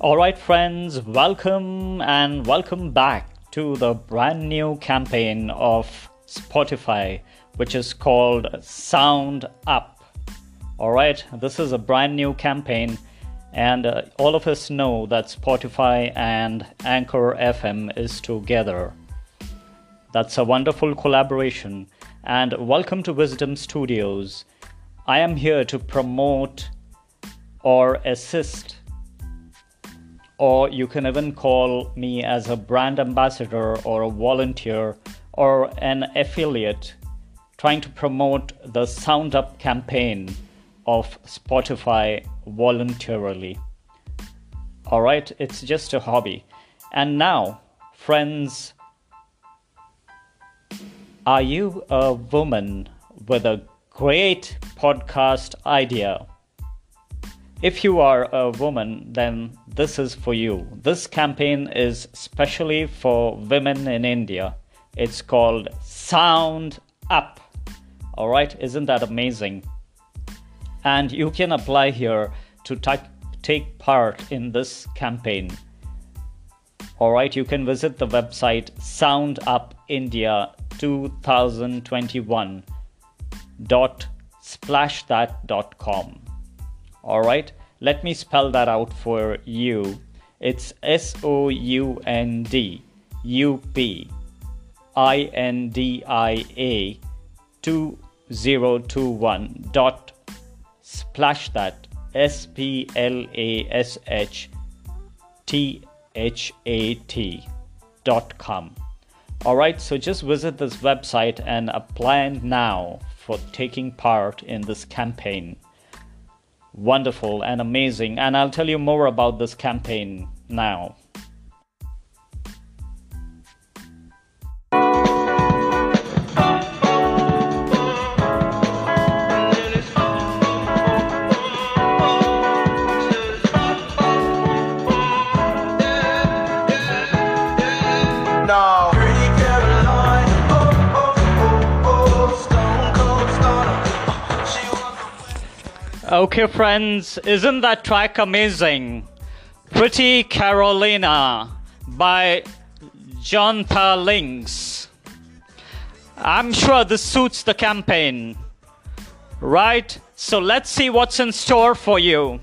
right, friends, welcome and welcome back to the brand new campaign of Spotify, which is called Sound Up. All right, this is a brand new campaign, and uh, all of us know that Spotify and Anchor FM is together. That's a wonderful collaboration, and welcome to Wisdom Studios. I am here to promote or assist or you can even call me as a brand ambassador or a volunteer or an affiliate trying to promote the Sound Up campaign of Spotify voluntarily. All right, it's just a hobby. And now, friends, are you a woman with a great podcast idea? If you are a woman, then this is for you. This campaign is specially for women in India. It's called Sound Up. All right, isn't that amazing? And you can apply here to t- take part in this campaign. All right, you can visit the website soundupindia2021.splashthat.com. All right, let me spell that out for you. It's S O U N D U P I N D I A 2021 dot splash that S P L A S H T H A T dot com. Alright, so just visit this website and apply now for taking part in this campaign wonderful and amazing. And I'll tell you more about this campaign now. Okay, friends, isn't that track amazing? Pretty Carolina by Jonta Links. I'm sure this suits the campaign. Right? So let's see what's in store for you.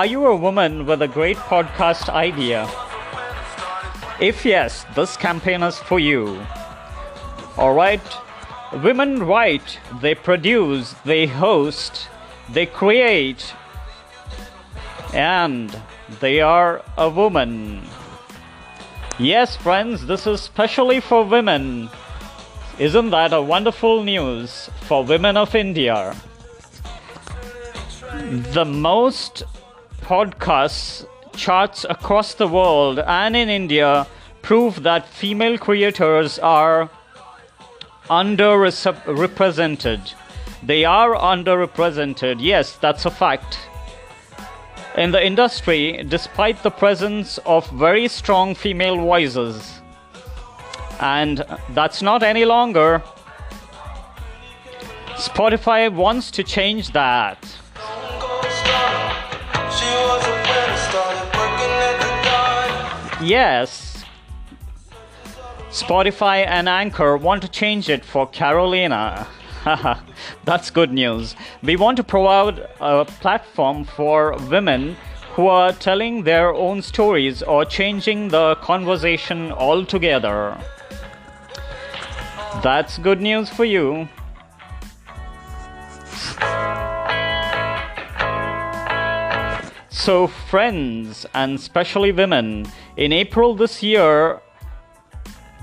Are you a woman with a great podcast idea? If yes, this campaign is for you. Alright? Women write, they produce, they host, they create, and they are a woman. Yes, friends, this is specially for women. Isn't that a wonderful news for women of India? the most podcasts charts across the world and in India prove that female creators are underrepresented. They are underrepresented. Yes, that's a fact. In the industry, despite the presence of very strong female voices. And that's not any longer. Spotify wants to change that. Yes. Spotify and Anchor want to change it for Carolina. That's good news. We want to provide a platform for women who are telling their own stories or changing the conversation altogether. That's good news for you. So, friends, and especially women, in April this year,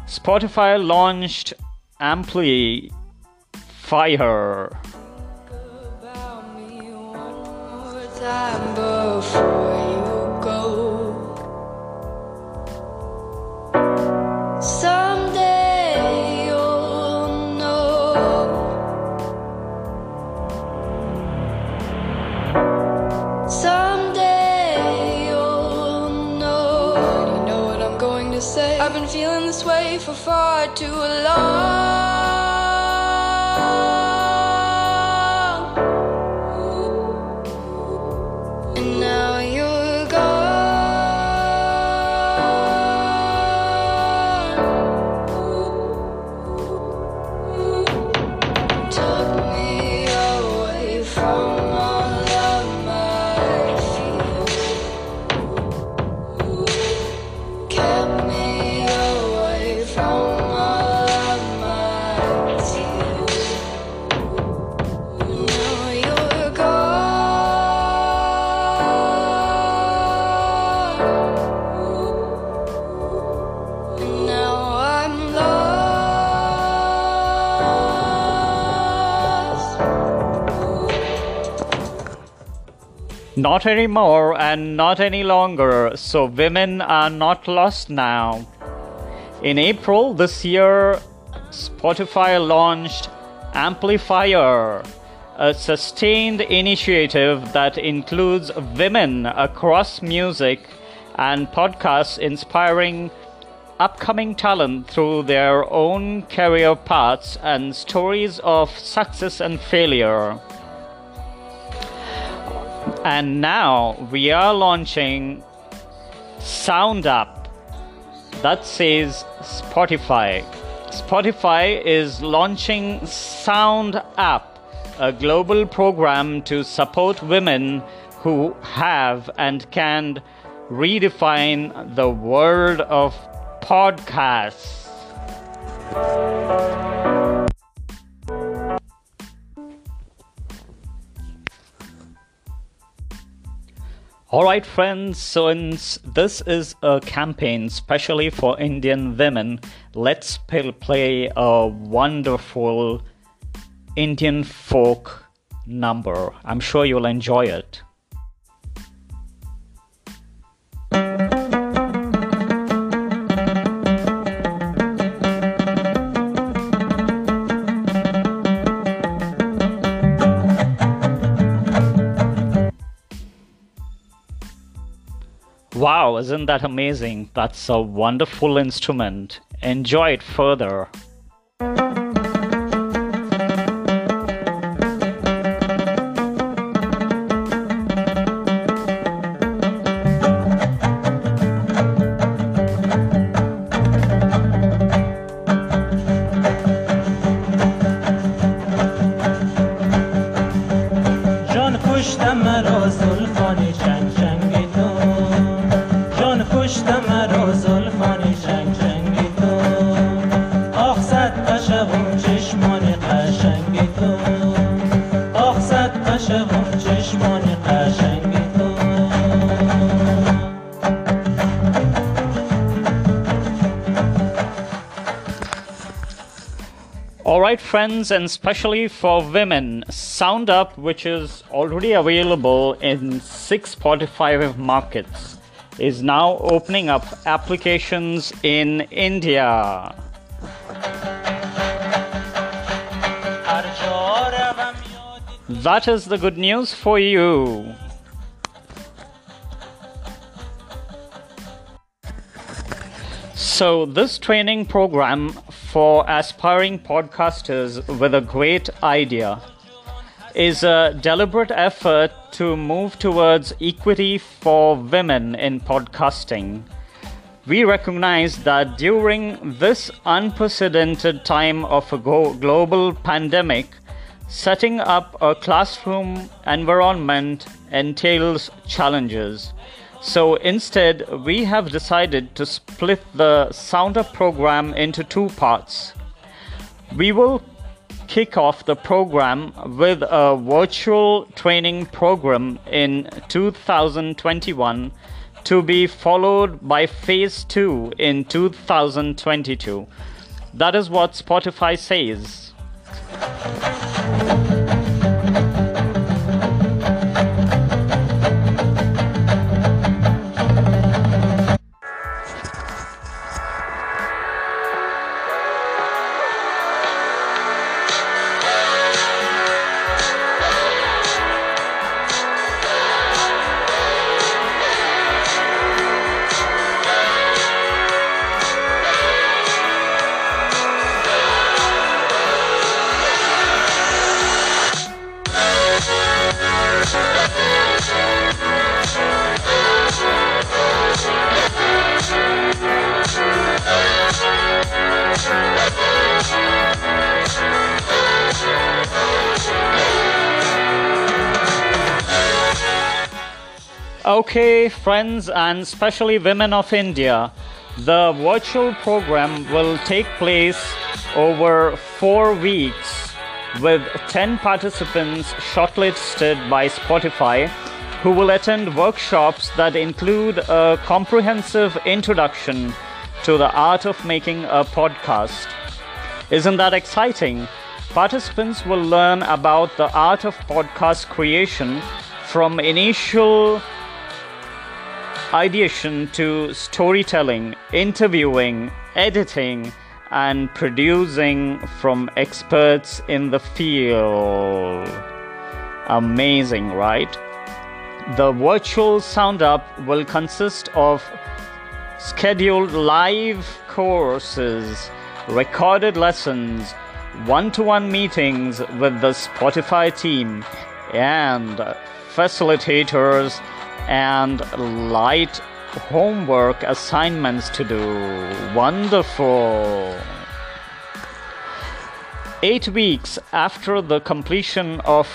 Spotify launched Amplifier. Been feeling this way for far too long. Not anymore and not any longer, so women are not lost now. In April this year, Spotify launched Amplifier, a sustained initiative that includes women across music and podcasts inspiring upcoming talent through their own career paths and stories of success and failure. And now we are launching Sound Up. That says Spotify. Spotify is launching Sound Up, a global program to support women who have and can redefine the world of podcasts. Alright, friends, since this is a campaign specially for Indian women, let's play a wonderful Indian folk number. I'm sure you'll enjoy it. Wow, isn't that amazing? That's a wonderful instrument. Enjoy it further. Right friends, and especially for women, Sound Up, which is already available in six Spotify markets, is now opening up applications in India. That is the good news for you. So, this training program for aspiring podcasters with a great idea is a deliberate effort to move towards equity for women in podcasting. We recognize that during this unprecedented time of a global pandemic, setting up a classroom environment entails challenges. So instead, we have decided to split the Sound Up program into two parts. We will kick off the program with a virtual training program in 2021 to be followed by phase 2 in 2022. That is what Spotify says. Okay, friends and especially women of India, the virtual program will take place over four weeks with 10 participants shortlisted by Spotify who will attend workshops that include a comprehensive introduction to the art of making a podcast. Isn't that exciting? Participants will learn about the art of podcast creation from initial ideation to storytelling, interviewing, editing, and producing from experts in the field. Amazing, right? The virtual sound up will consist of scheduled live courses, recorded lessons, one to one meetings with the Spotify team, and facilitators and light homework assignments to do. Wonderful. Eight weeks after the completion of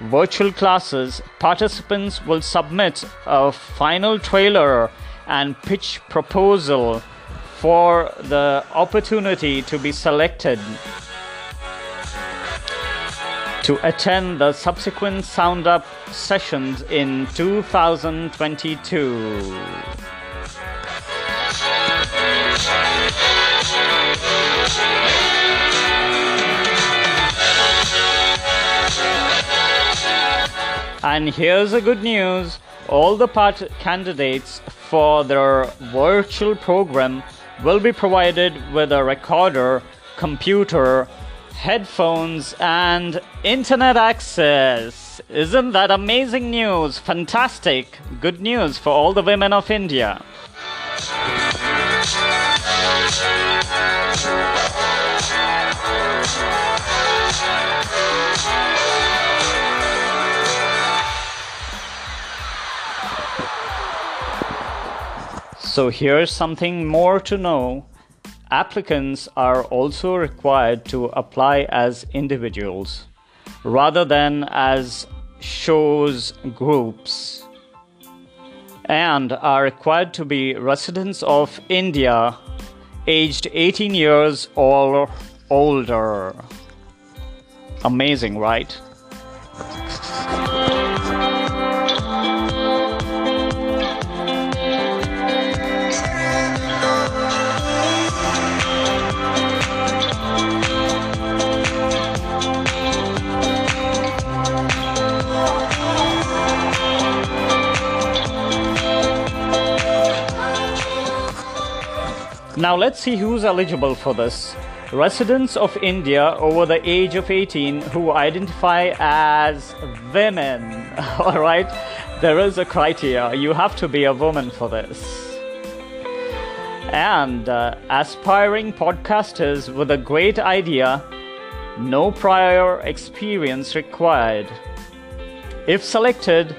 virtual classes, participants will submit a final trailer and pitch proposal for the opportunity to be selected to attend the subsequent Sound Up sessions in 2022. And here's the good news all the part candidates for their virtual program will be provided with a recorder, computer, headphones, and internet access. Isn't that amazing news? Fantastic! Good news for all the women of India. So here's something more to know. Applicants are also required to apply as individuals rather than as shows groups and are required to be residents of India aged 18 years or older. Amazing, right? Now let's see who's eligible for this. Residents of India over the age of 18 who identify as women. Alright, there is a criteria. You have to be a woman for this. And uh, aspiring podcasters with a great idea, no prior experience required. If selected,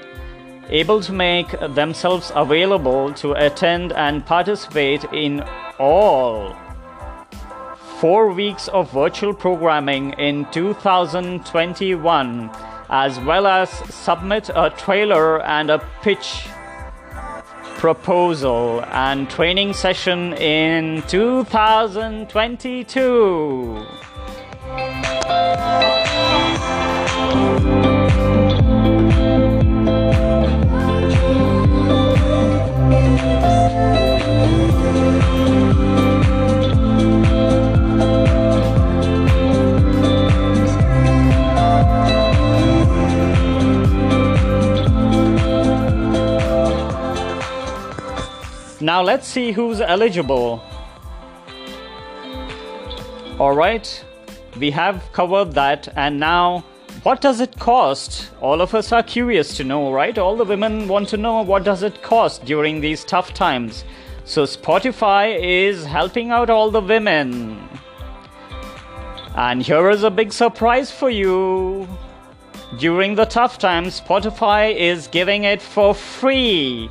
able to make themselves available to attend and participate in all four weeks of virtual programming in 2021, as well as submit a trailer and a pitch proposal and training session in 2022. Now let's see who's eligible. Alright, we have covered that, and now what does it cost? All of us are curious to know, right? All the women want to know what does it cost during these tough times. So Spotify is helping out all the women. And here is a big surprise for you. During the tough times, Spotify is giving it for free.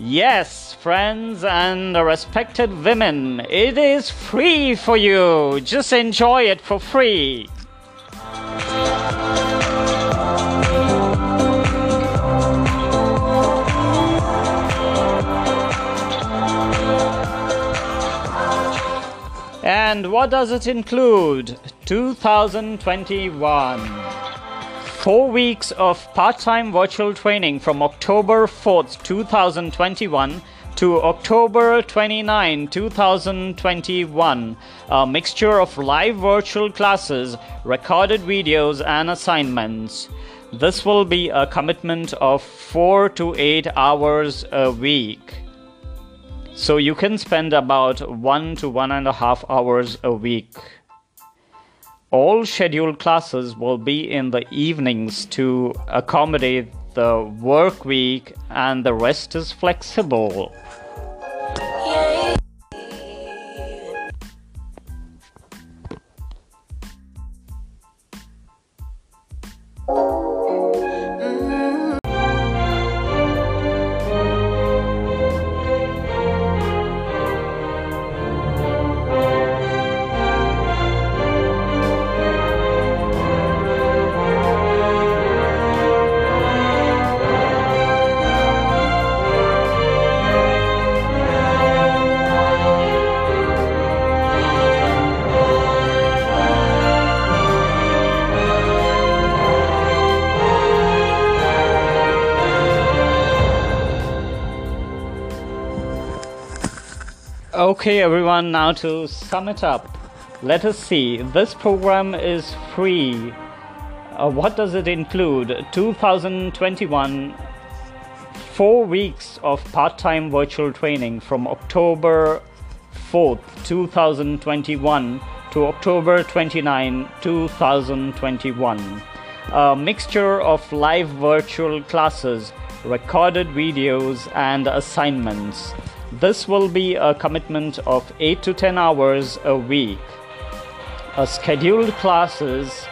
Yes, friends and respected women, it is free for you. Just enjoy it for free. And what does it include? 2021. Four weeks of part time virtual training from October 4th, 2021 to October 29, 2021. A mixture of live virtual classes, recorded videos, and assignments. This will be a commitment of 4 to 8 hours a week. So you can spend about one to one and a half hours a week. All scheduled classes will be in the evenings to accommodate the work week, and the rest is flexible. Okay, everyone, now to sum it up, let us see. This program is free. Uh, what does it include? 2021 four weeks of part time virtual training from October 4th, 2021 to October 29, 2021. A mixture of live virtual classes, recorded videos, and assignments. This will be a commitment of 8 to 10 hours a week. A scheduled classes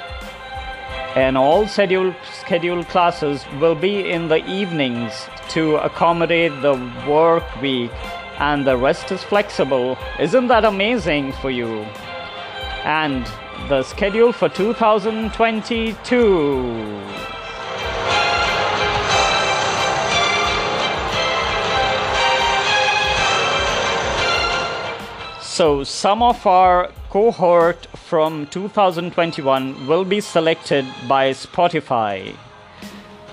and all scheduled scheduled classes will be in the evenings to accommodate the work week and the rest is flexible. Isn't that amazing for you? And the schedule for 2022. So, some of our cohort from 2021 will be selected by Spotify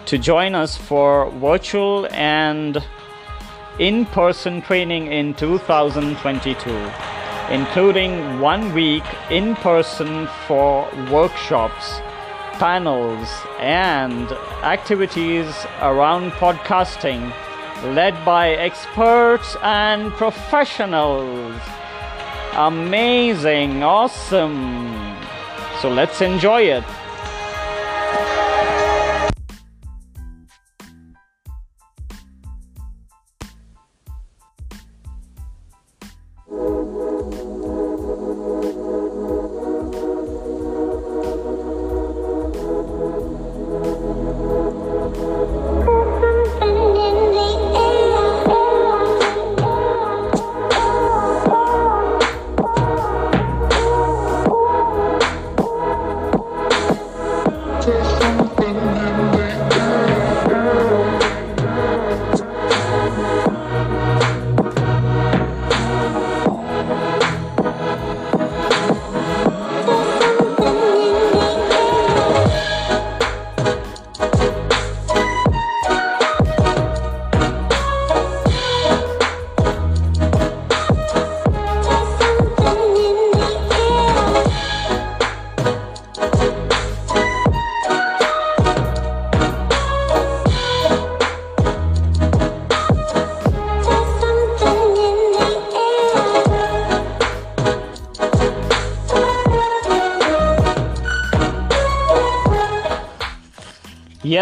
to join us for virtual and in person training in 2022, including one week in person for workshops, panels, and activities around podcasting led by experts and professionals. Amazing, awesome. So let's enjoy it.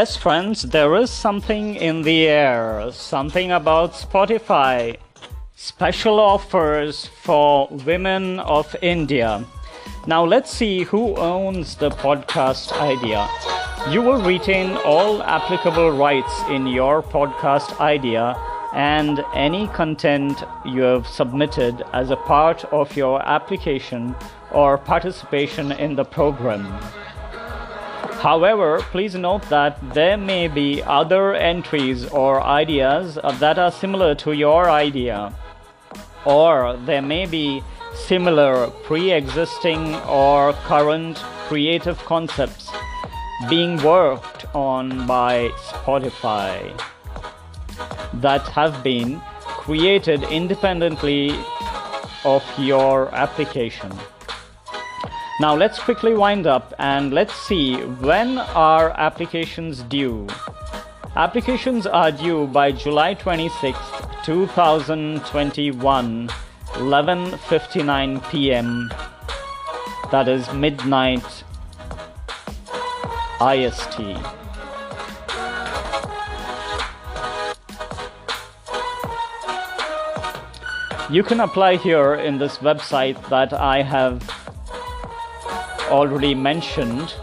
Yes, friends, there is something in the air, something about Spotify. Special offers for women of India. Now let's see who owns the podcast idea. You will retain all applicable rights in your podcast idea and any content you have submitted as a part of your application or participation in the program. However, please note that there may be other entries or ideas that are similar to your idea, or there may be similar pre existing or current creative concepts being worked on by Spotify that have been created independently of your application. Now let's quickly wind up and let's see when are applications due. Applications are due by July 26th, 2021, 11:59 p.m. That is midnight IST. You can apply here in this website that I have already mentioned.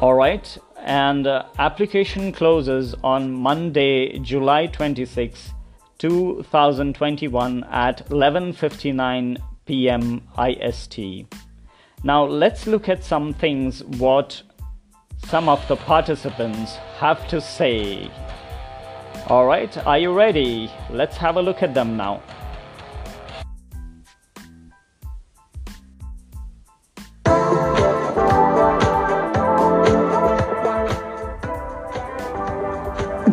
Alright, and uh, application closes on Monday, July 26, 2021 at 11:59 p.m. IST. Now let's look at some things what some of the participants have to say. Alright, are you ready? Let's have a look at them now.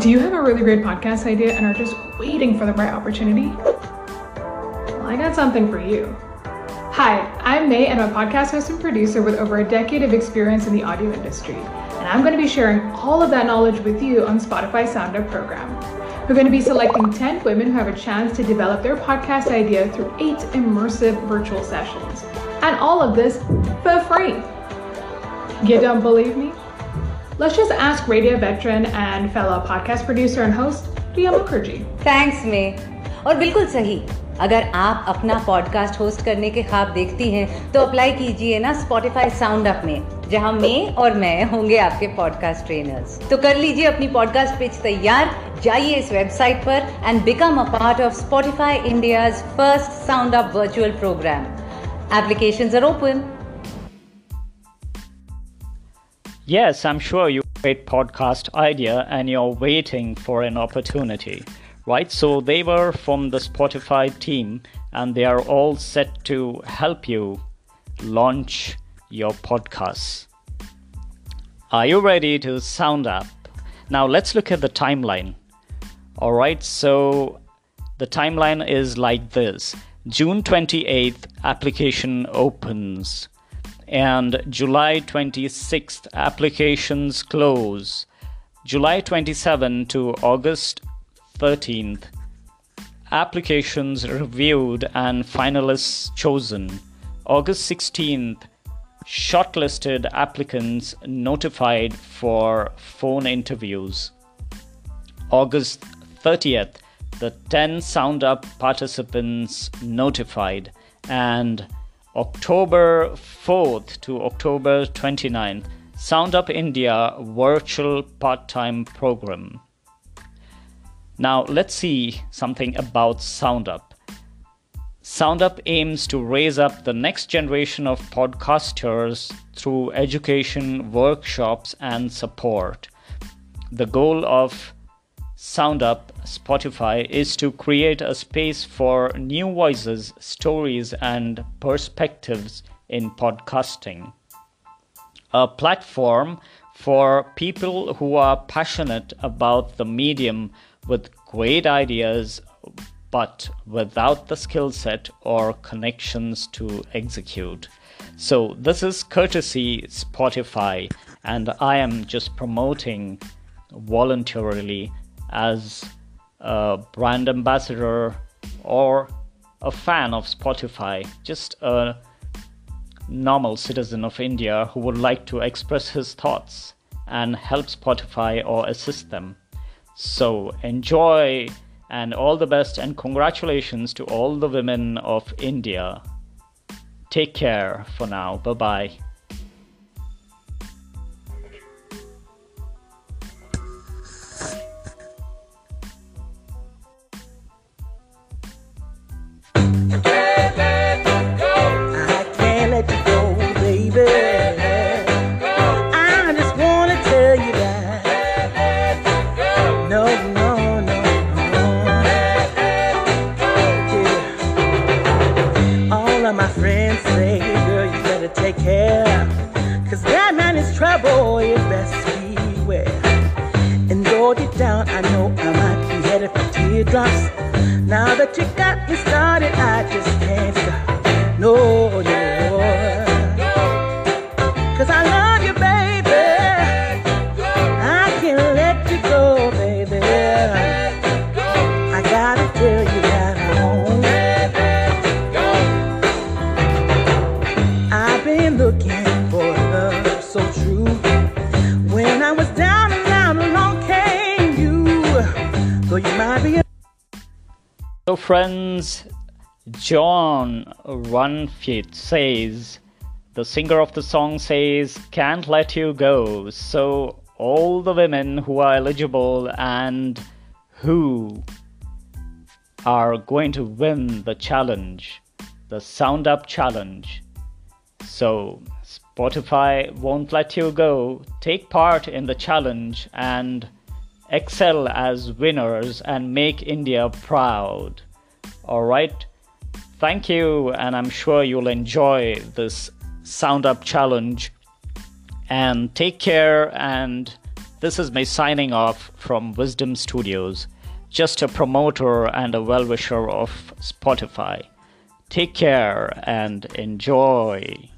Do you have a really great podcast idea and are just waiting for the right opportunity? Well, I got something for you. Hi, I'm May and I'm a podcast host and producer with over a decade of experience in the audio industry. And I'm going to be sharing all of that knowledge with you on Spotify Sound Up program. We're going to be selecting 10 women who have a chance to develop their podcast idea through eight immersive virtual sessions. And all of this for free. You don't believe me? Let's just ask radio veteran and fellow podcast producer and host, Riya Mukherjee. Thanks में और बिल्कुल सही। अगर आप अपना podcast host करने के ख्वाब देखती हैं तो अप्लाई कीजिए ना स्पॉटिफाई साउंड अप में जहाँ मैं और मैं होंगे आपके पॉडकास्ट ट्रेनर्स तो कर लीजिए अपनी पॉडकास्ट पिच तैयार जाइए इस वेबसाइट पर and become a part of Spotify India's first sound up virtual program applications are open Yes, I'm sure you great podcast idea and you're waiting for an opportunity, right? So they were from the Spotify team and they are all set to help you launch your podcast. Are you ready to sound up? Now let's look at the timeline. All right, so the timeline is like this June 28th, application opens and July 26th applications close. July 27 to August 13th applications reviewed and finalists chosen. August 16th shortlisted applicants notified for phone interviews. August 30th the 10 sound up participants notified and October 4th to October 29th, Sound Up India virtual part time program. Now, let's see something about Sound Up. Sound Up aims to raise up the next generation of podcasters through education, workshops, and support. The goal of Sound Up Spotify is to create a space for new voices, stories, and perspectives in podcasting. A platform for people who are passionate about the medium with great ideas but without the skill set or connections to execute. So, this is courtesy Spotify, and I am just promoting voluntarily as a brand ambassador or a fan of Spotify, just a normal citizen of India who would like to express his thoughts and help Spotify or assist them. So enjoy and all the best and congratulations to all the women of India. Take care for now. Bye bye. Friends, John Runfit says, the singer of the song says, Can't let you go. So, all the women who are eligible and who are going to win the challenge, the Sound Up Challenge. So, Spotify won't let you go. Take part in the challenge and excel as winners and make India proud. Alright? Thank you, and I'm sure you'll enjoy this Sound Up Challenge. And take care, and this is me signing off from Wisdom Studios, just a promoter and a well wisher of Spotify. Take care and enjoy.